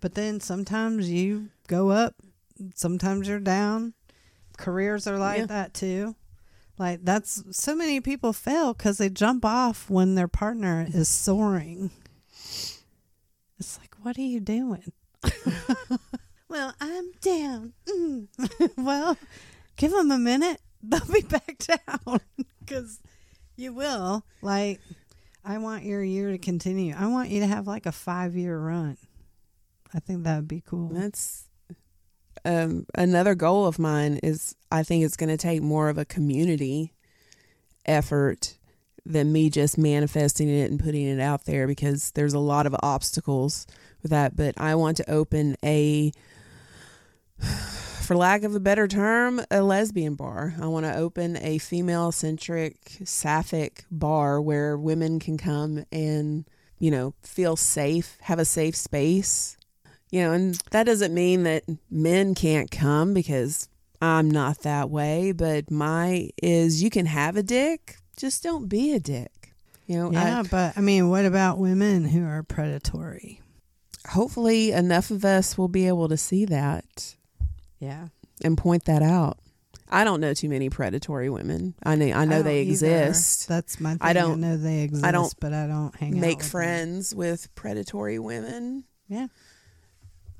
But then sometimes you go up, sometimes you're down. Careers are like Yeah. that too. Like that's so many people fail because they jump off when their partner is soaring. It's like, what are you doing? well, I'm down. Mm. well, give them a minute. They'll be back down because you will. Like, I want your year to continue. I want you to have like a five year run. I think that would be cool. That's um, another goal of mine is I think it's going to take more of a community effort than me just manifesting it and putting it out there because there's a lot of obstacles with that. But I want to open a, for lack of a better term, a lesbian bar. I want to open a female centric, sapphic bar where women can come and, you know, feel safe, have a safe space. You know, and that doesn't mean that men can't come because I'm not that way, but my is you can have a dick, just don't be a dick. You know, Yeah, but I mean, what about women who are predatory? Hopefully enough of us will be able to see that Yeah. and point that out. I don't know too many predatory women. I know I know don't they either. exist. That's my thing. I don't- know they exist, I don't but I don't hang out Make with them. friends with predatory women. Yeah.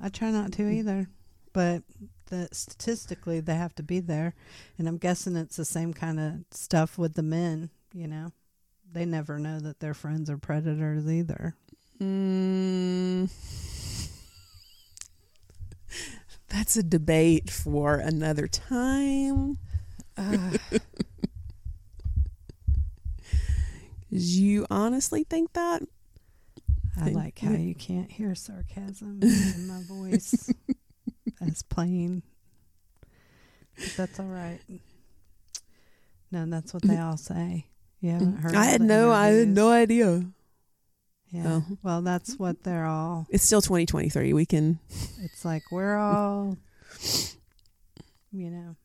I try not to either. But the, statistically, they have to be there. And I'm guessing it's the same kind of stuff with the men, you know? They never know that their friends are predators either. Mm, that's a debate for another time. Uh, you honestly think that? I Think- like how you can't hear sarcasm in my voice as plain. But that's all right. No, that's what they all say. You I had no, I had no idea. Yeah. Oh. Well, that's what they're all. It's still 2023. We can. It's like we're all, you know.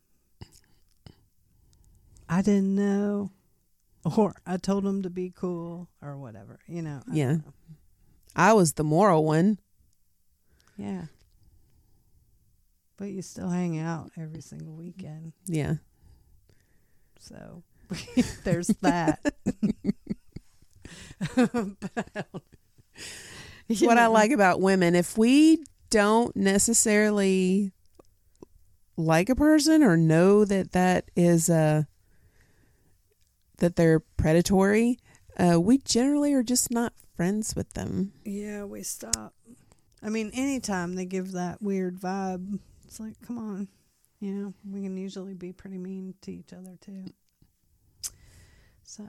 I didn't know, or I told them to be cool, or whatever. You know. I Yeah. know. I was the moral one. Yeah. But you still hang out every single weekend, Yeah. so there's that. But, you what I like about women, if we don't necessarily like a person or know that that is uh that they're predatory, uh, we generally are just not friends with them. Yeah, we stop. I mean, anytime they give that weird vibe, it's like, come on. You know, we can usually be pretty mean to each other too. So,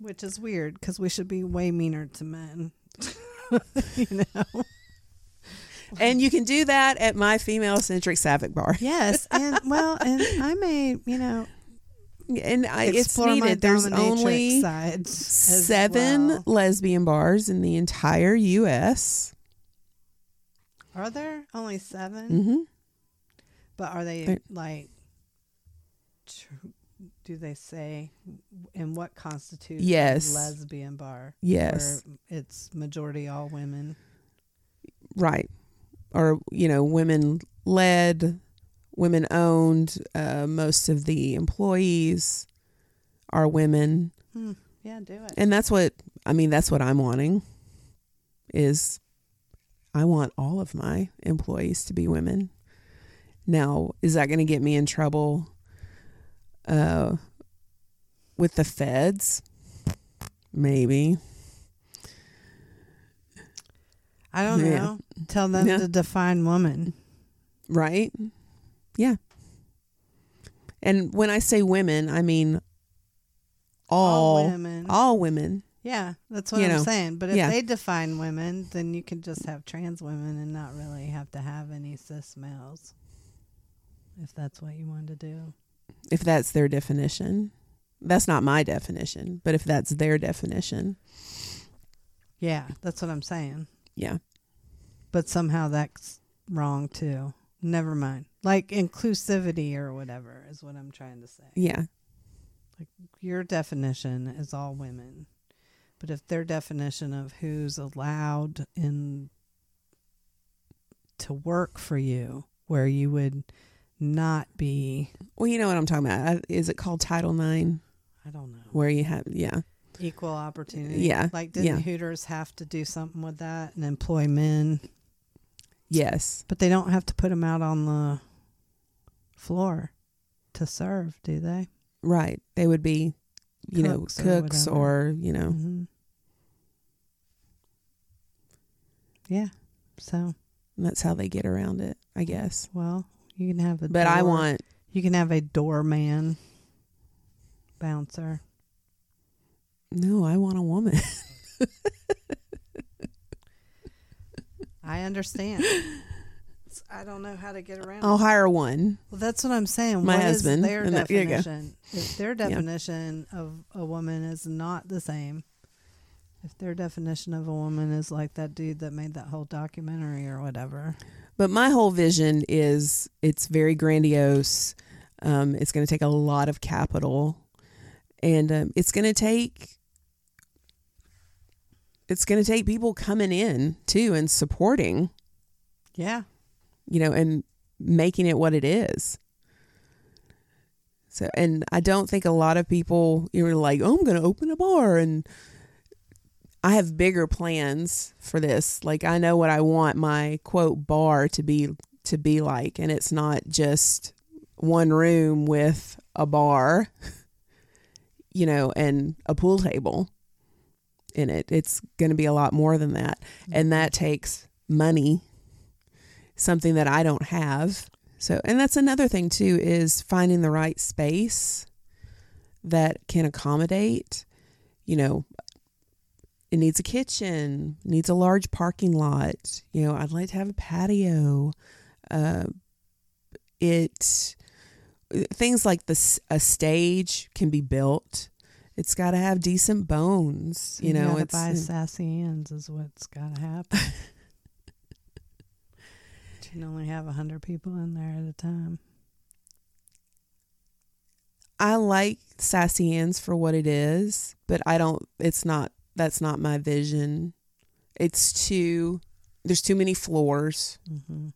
which is weird because we should be way meaner to men. you know? And you can do that at my female centric sapphic bar. Yes, and well, and I may, you know, And I, it's needed. There's only seven well. lesbian bars in the entire U.S. Are there only 7 hmm But are they They're- like? tr- Do they say in what constitutes Yes. a lesbian bar? Yes. where it's majority all women. Right. Or, you know, women led, women owned. Uh, most of the employees are women. Hmm. Yeah, do it. And that's what, I mean, that's what I'm wanting is I want all of my employees to be women. Now, is that going to get me in trouble uh, with the feds? Maybe. I don't Yeah. know. Tell them Yeah. to define woman. Right? Yeah. And when I say women, I mean all all women. women. yeah, that's what you I'm know, saying. But if yeah. they define women, then you can just have trans women and not really have to have any cis males. If that's what you want to do. If that's their definition. That's not my definition, but if that's their definition. Yeah, that's what I'm saying. Yeah. But somehow that's wrong too. Never mind. Like inclusivity or whatever is what I'm trying to say. Yeah. Like your definition is all women. But if their definition of who's allowed in to work for you where you would not be Well, you know what I'm talking about. Is it called Title Nine, I don't know. where you have yeah, Equal opportunity. Yeah, Like didn't yeah. Hooters have to do something with that and employ men? yes, But they don't have to put them out on the floor to serve, do they? right. They would be, you Cooks know, cooks whatever. or you know, hmm Yeah. So, that's how they get around it, I guess. well, you can have a But I want you can have a doorman bouncer. No, I want a woman. I understand. I don't know how to get around. I'll hire one. Well, that's what I'm saying. My What is husband, their and that- there definition. If their definition of a woman is not the same, if their definition of a woman is like that dude that made that whole documentary or whatever, But my whole vision is it's very grandiose. Um, it's going to take a lot of capital, and um, it's going to take it's going to take people coming in too and supporting, yeah, you know, and making it what it is. So, and I don't think a lot of people you're like, oh, I'm going to open a bar and. I have bigger plans for this. Like I know what I want my quote bar to be to be like and it's not just one room with a bar you know and a pool table in it. It's going to be a lot more than that. And mm-hmm. that takes money, something that I don't have. So, and that's another thing too is finding the right space that can accommodate, you know, it needs a kitchen, needs a large parking lot. You know, I'd like to have a patio. Uh, it things like this a stage can be built. It's got to have decent bones. You, know, it's buy sassy ends is what's got to happen. you can only have a hundred people in there at a time. I like Sassy Ends for what it is, but I don't. It's not. That's not my vision. It's too. There's too many floors, Mm-hmm.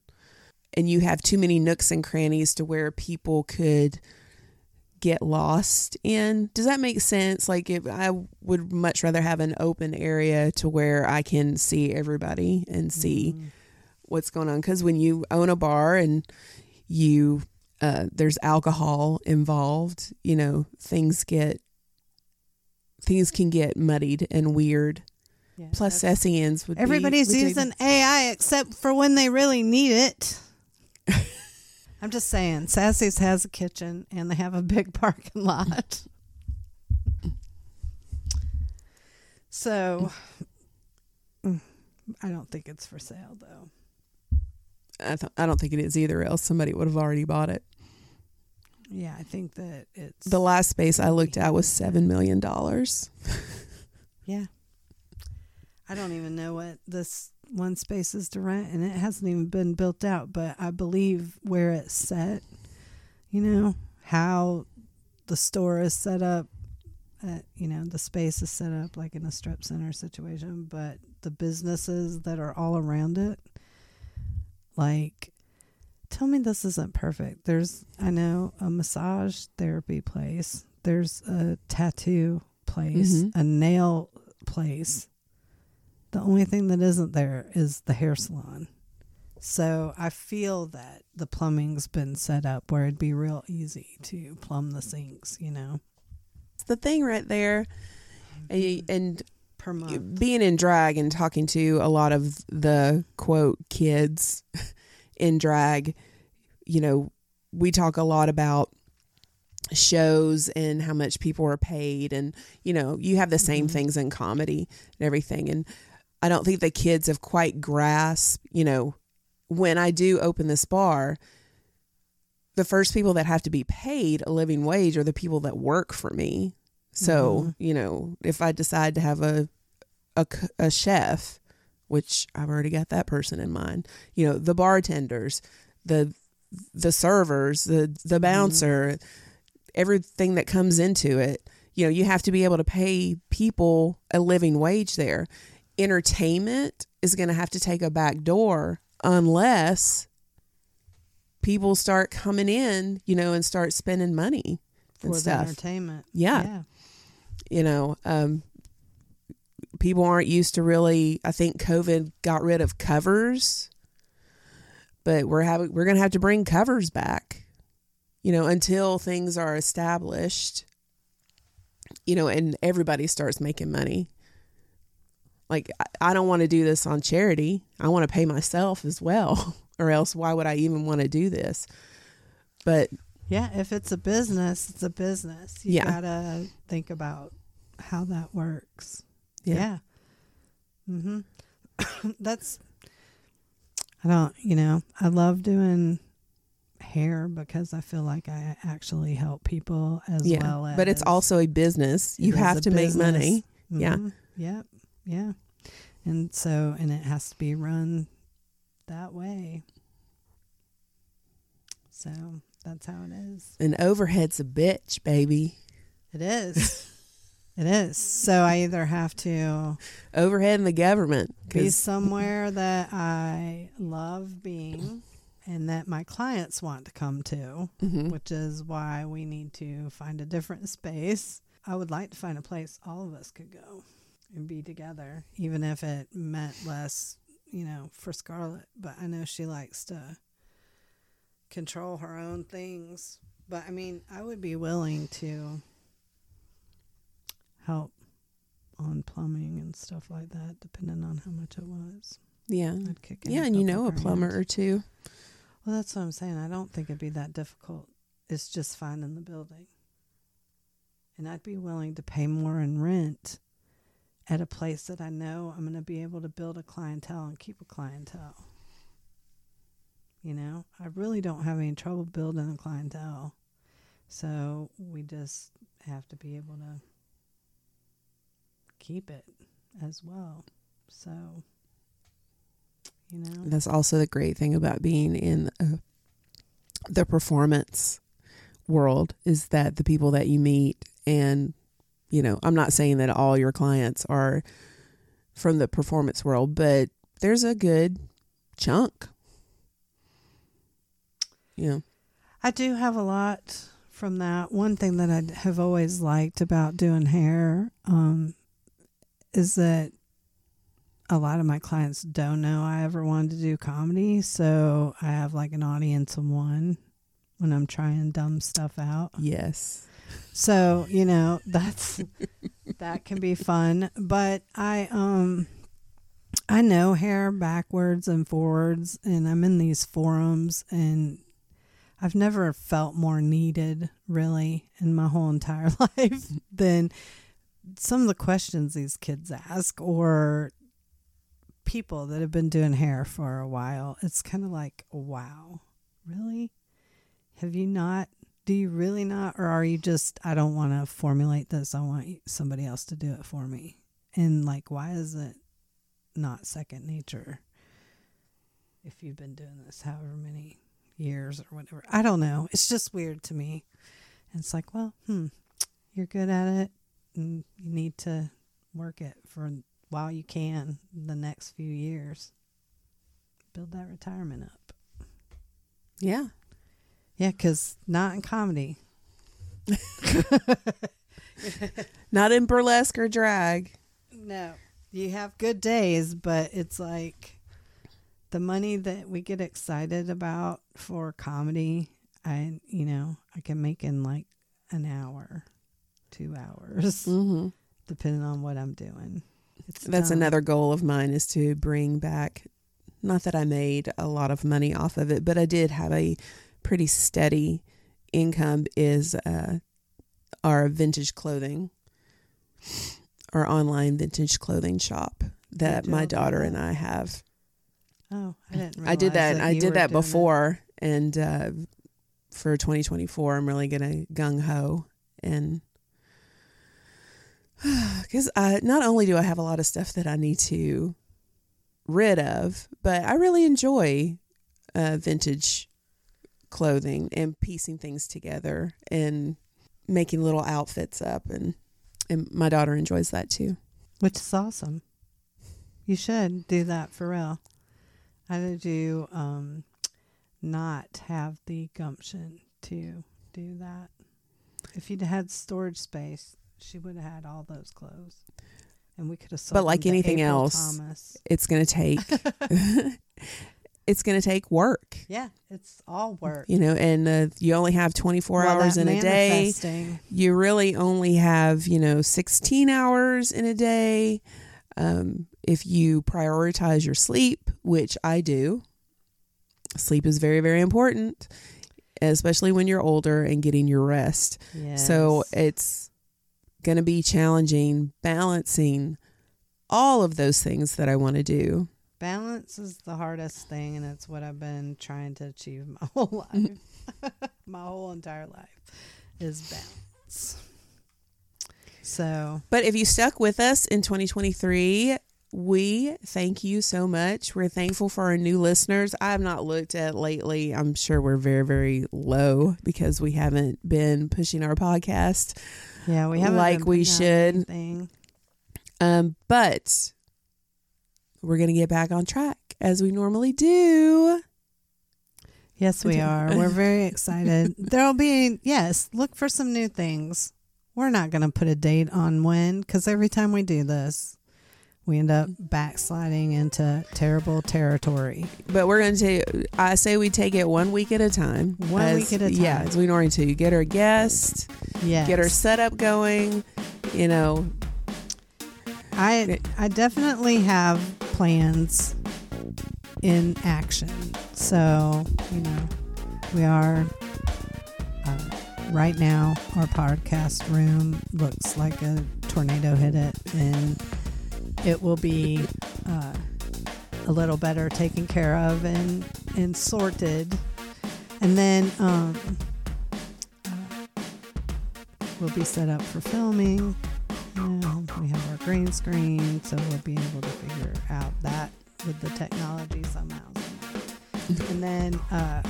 and you have too many nooks and crannies to where people could get lost in. Does that make sense? Like, if I would much rather have an open area to where I can see everybody and see Mm-hmm. what's going on. Because when you own a bar and you uh, there's alcohol involved, you know, things get things can get muddied and weird. Yeah, Plus, that's- sassy ends would be- everybody's would take- using AI except for when they really need it. I'm just saying, Sassy's has a kitchen and they have a big parking lot. so, mm, I don't think it's for sale though. I, th- I don't think it is either. Else somebody would have already bought it. Yeah, I think that it's The last space I looked at was seven million dollars. Yeah. I don't even know what this one space is to rent, and it hasn't even been built out, but I believe where it's set, you know, how the store is set up, uh, you know, the space is set up like in a strip center situation, but the businesses that are all around it, like, tell me this isn't perfect. There's, I know, a massage therapy place, there's a tattoo place, Mhm. a nail place. The only thing that isn't there is the hair salon. So I feel that the plumbing's been set up where it'd be real easy to plumb the sinks, you know, It's the thing right there. And, Mm-hmm. and per month. being in drag and talking to a lot of the quote kids in drag, you know, we talk a lot about shows and how much people are paid and you know you have the same Mhm. things in comedy and everything and i don't think the kids have quite grasped you know when i do open this bar the first people that have to be paid a living wage are the people that work for me so Mhm. you know if i decide to have a a, a chef which i've already got that person in mind you know the bartenders the the servers the the bouncer everything that comes into it you know you have to be able to pay people a living wage there entertainment is going to have to take a back door unless people start coming in you know and start spending money for and the stuff entertainment. Yeah. yeah. you know um people aren't used to really i think covid got rid of covers but we're having we're going to have to bring covers back you know until things are established you know and everybody starts making money like I- i don't want to do this on charity i want to pay myself as well or else why would i even want to do this but Yeah, if it's a business, it's a business. You Yeah. gotta think about how that works. Yeah. Yeah. hmm That's, I don't, you know, I love doing hair because I feel like I actually help people as Yeah. well as. but it's also a business. You have to make money. Yeah. Mhm. Yep. Yeah. And so, and it has to be run that way. So that's how it is. And overhead's a bitch, baby. It is. it is. So I either have to Overhead in the government. be somewhere that I love being and that my clients want to come to, Mhm. which is why we need to find a different space. I would like to find a place all of us could go and be together, even if it meant less, you know, for Scarlett. But I know she likes to control her own things. But I mean, I would be willing to help on plumbing and stuff like that, depending on how much it was. yeah. I'd kick Yeah, and you know a plumber or two. Well, that's what I'm saying. I don't think it'd be that difficult. It's just finding the building. And I'd be willing to pay more in rent at a place that I know I'm going to be able to build a clientele and keep a clientele. You know, I really don't have any trouble building a clientele. So we just have to be able to keep it as well. So, you know, That's also the great thing about being in uh, the performance world is that the people that you meet and you know, I'm not saying that all your clients are from the performance world, but there's a good chunk. You know, I do have a lot from that. One thing that I have always liked about doing hair um, is that a lot of my clients don't know I ever wanted to do comedy. So I have like an audience of one when I'm trying dumb stuff out. yes. So, you know, that's that can be fun, but I um I know hair backwards and forwards and I'm in these forums and I've never felt more needed really in my whole entire life than some of the questions these kids ask or people that have been doing hair for a while. It's kind of like, wow, really? Have you not do you really not or are you just i don't want to formulate this i want somebody else to do it for me and like why is it not second nature if you've been doing this however many years or whatever i don't know it's just weird to me and it's like well hmm you're good at it and you need to work it for while you can the next few years build that retirement up Yeah. yeah because not in comedy Not in burlesque or drag. No. You have good days, but it's like the money that we get excited about for comedy, I you know, I can make in like an hour, 2 hours, Mm-hmm. depending on what I'm doing. It's That's done. another goal of mine is to bring back not that I made a lot of money off of it, but I did have a pretty steady income is uh, our vintage clothing, our online vintage clothing shop that my daughter that? and I have. Oh, I didn't I did realize that. I did that before, and uh, for 2024, I'm really gonna gung ho and because not only do I have a lot of stuff that I need to rid of, but I really enjoy uh, vintage clothing and piecing things together and making little outfits up, and and my daughter enjoys that too. Which is awesome. You should do that for real. I did you um not have the gumption to do that. If you'd had storage space, she would have had all those clothes. And we could have sold But like to anything April else, Thomas. It's gonna take it's gonna take work. Yeah, it's all work. you know, and uh, you only have 24 Well, hours in a day. You really only have, you know, 16 hours in a day. Um, if you prioritize your sleep, which I do, sleep is very, very important, especially when you're older and getting your rest. So it's going to be challenging balancing all of those things that I want to do. Balance is the hardest thing, and it's what I've been trying to achieve my whole life. my whole entire life is balance. So, But if you stuck with us in 2023, we thank you so much. We're thankful for our new listeners. I have not looked at lately. I'm sure we're very, very low because we haven't been pushing our podcast. Yeah, we have Like we should. Thing. Um, but we're going to get back on track as we normally do. Yes, we are. We're very excited. There'll be yes. Look for some new things. We're not going to put a date on when because every time we do this, we end up backsliding into terrible territory. But we're going to, I say we take it one week at a time. One As- week at a Yeah, time. as we normally do. You get our guest, Yes. get our setup going, you know, I I definitely have plans in action. So you know, we are uh, right now. Our podcast room looks like a tornado hit it, and it will be uh, a little better taken care of and and sorted. And then um, uh, we'll be set up for filming. We have our green screen, so we'll be able to figure out that with the technology somehow. and then uh,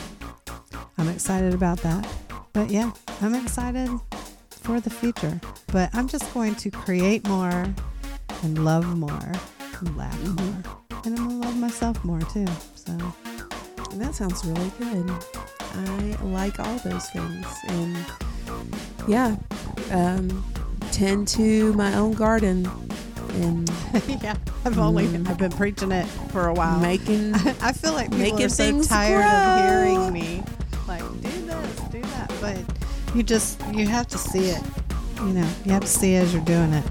I'm excited about that. But yeah, I'm excited for the future. But I'm just going to create more and love more and laugh more. And I'm to love myself more too. So And that sounds really good. I like all those things. And yeah, um, tend to my own garden and yeah, I've only Mm. I've been preaching it for a while. making. I feel like people Making are so tired of hearing me like do this, do that, but you just you have to see it. You know, you have to see it as you're doing it.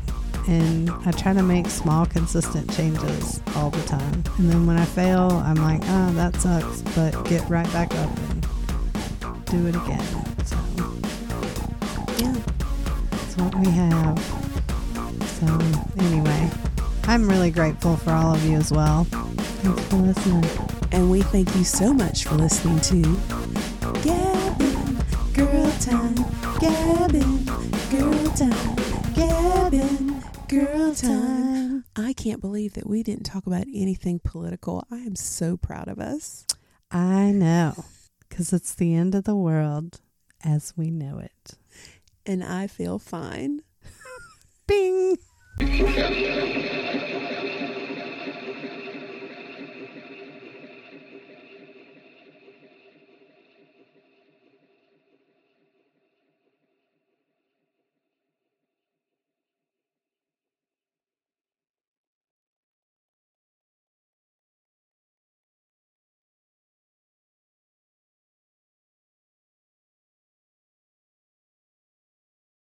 And I try to make small, consistent changes all the time. And then when I fail, I'm like, oh, that sucks, but get right back up and do it again. So yeah. that's what we have. So anyway, I'm really grateful for all of you as well. Thanks for listening. And we thank you so much for listening to Gabbing Girl Time. Gabbing Girl Time. Gabbing Girl Time. I can't believe that we didn't talk about anything political. I am so proud of us. I know, because it's the end of the world as we know it. And I feel fine. Bing! Thank you.